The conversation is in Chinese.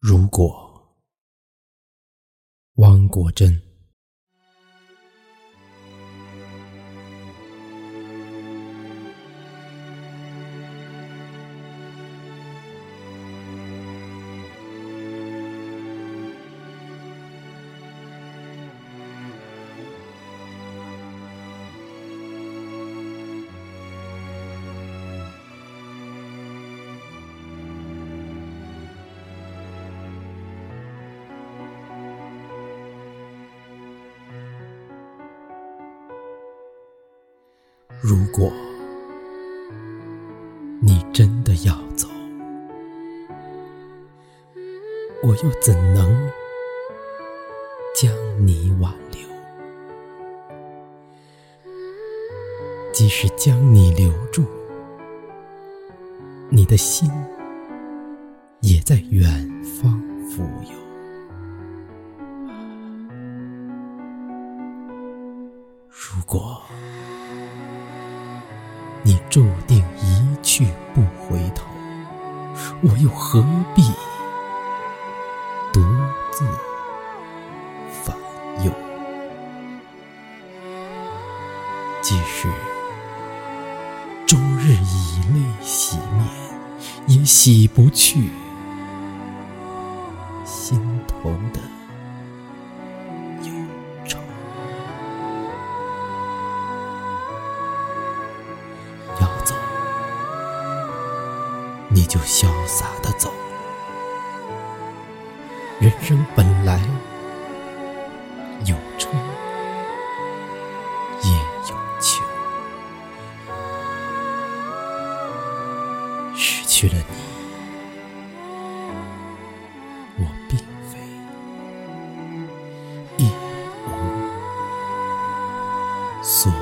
如果，汪国真。如果你真的要走，我又怎能将你挽留？即使将你留住，你的心也在远方浮游。如果。你注定一去不回头，我又何必独自烦忧？即使终日以泪洗面，也洗不去心头的。你就潇洒的走，人生本来有春也有秋，失去了你，我并非一无所。